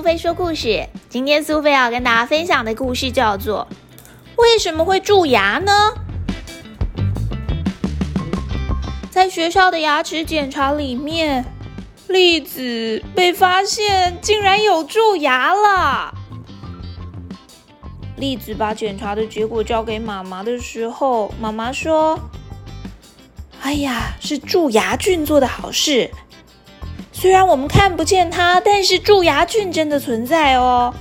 苏菲说故事。今天苏菲要跟大家分享的故事叫做《为什么会蛀牙呢》。在学校的牙齿检查里面，栗子被发现竟然有蛀牙了。栗子把检查的结果交给妈妈的时候，妈妈说：“哎呀，是蛀牙菌做的好事。虽然我们看不见它，但是蛀牙菌真的存在哦。”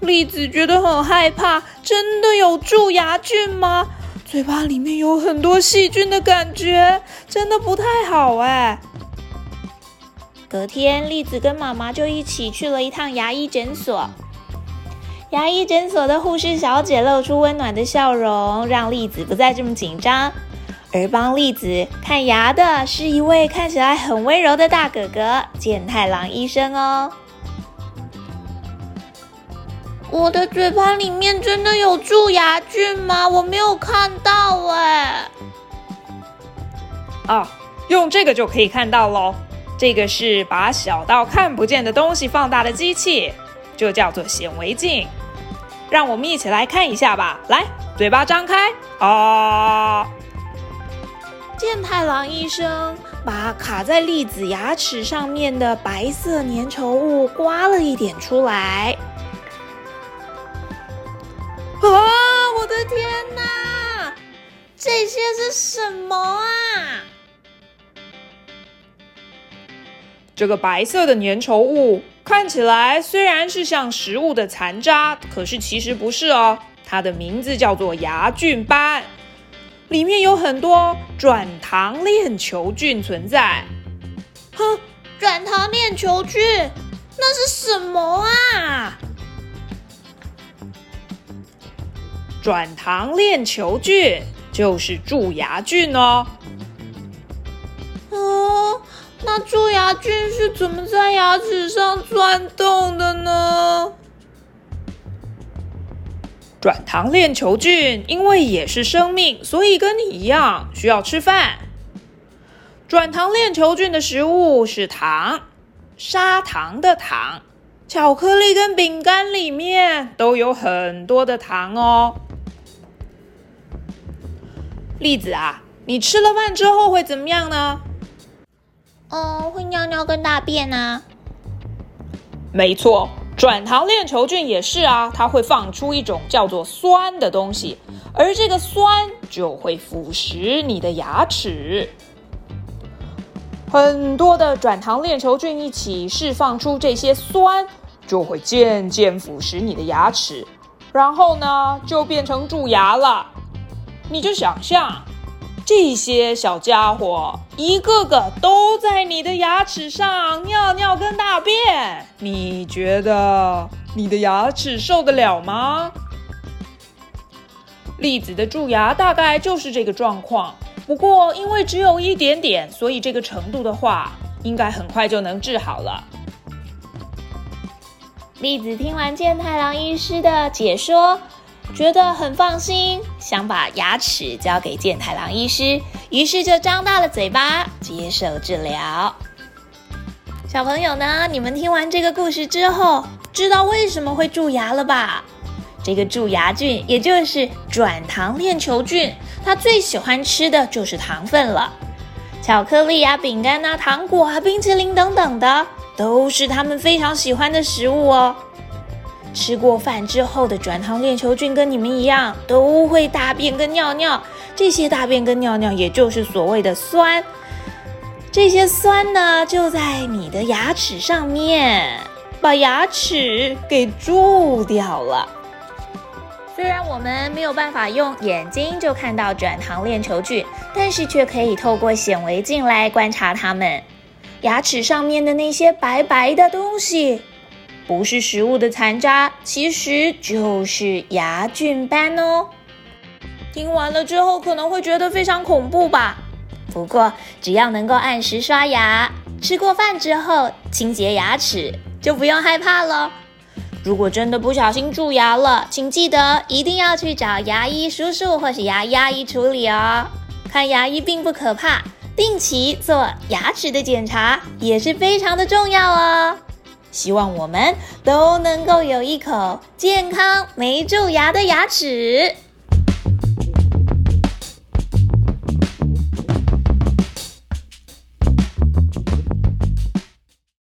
栗子觉得很害怕，真的有蛀牙菌吗？嘴巴里面有很多细菌的感觉，真的不太好哎。隔天，栗子跟妈妈就一起去了一趟牙医诊所。牙医诊所的护士小姐露出温暖的笑容，让栗子不再这么紧张。而帮栗子看牙的是一位看起来很温柔的大哥哥——健太郎医生哦。我的嘴巴里面真的有蛀牙菌吗？我没有看到哎。啊，用这个就可以看到喽。这个是把小到看不见的东西放大的机器，就叫做显微镜。让我们一起来看一下吧。来，嘴巴张开啊！健太郎医生把卡在栗子牙齿上面的白色粘稠物刮了一点出来。啊！我的天哪，这些是什么啊？这个白色的粘稠物看起来虽然是像食物的残渣，可是其实不是哦。它的名字叫做牙菌斑，里面有很多转糖链球菌存在。哼，转糖链球菌，那是什么啊？转糖链球菌就是蛀牙菌哦。哦，那蛀牙菌是怎么在牙齿上钻洞的呢？转糖链球菌因为也是生命，所以跟你一样需要吃饭。转糖链球菌的食物是糖，砂糖的糖，巧克力跟饼干里面都有很多的糖哦。栗子啊，你吃了饭之后会怎么样呢？哦，会尿尿跟大便啊。没错，转糖链球菌也是啊，它会放出一种叫做酸的东西，而这个酸就会腐蚀你的牙齿。很多的转糖链球菌一起释放出这些酸，就会渐渐腐蚀你的牙齿，然后呢，就变成蛀牙了。你就想象，这些小家伙一个个都在你的牙齿上尿尿跟大便，你觉得你的牙齿受得了吗？栗子的蛀牙大概就是这个状况，不过因为只有一点点，所以这个程度的话，应该很快就能治好了。栗子听完健太郎医师的解说。觉得很放心，想把牙齿交给健太郎医师，于是就张大了嘴巴接受治疗。小朋友呢，你们听完这个故事之后，知道为什么会蛀牙了吧？这个蛀牙菌，也就是转糖链球菌，它最喜欢吃的就是糖分了。巧克力啊、饼干啊、糖果啊、冰淇淋等等的，都是它们非常喜欢的食物哦。吃过饭之后的转糖链球菌跟你们一样，都会大便跟尿尿。这些大便跟尿尿，也就是所谓的酸。这些酸呢，就在你的牙齿上面，把牙齿给蛀掉了。虽然我们没有办法用眼睛就看到转糖链球菌，但是却可以透过显微镜来观察它们。牙齿上面的那些白白的东西。不是食物的残渣，其实就是牙菌斑哦。听完了之后可能会觉得非常恐怖吧？不过只要能够按时刷牙，吃过饭之后清洁牙齿，就不用害怕了。如果真的不小心蛀牙了，请记得一定要去找牙医叔叔或是牙医阿姨处理哦。看牙医并不可怕，定期做牙齿的检查也是非常的重要哦。希望我们都能够有一口健康没蛀牙的牙齿。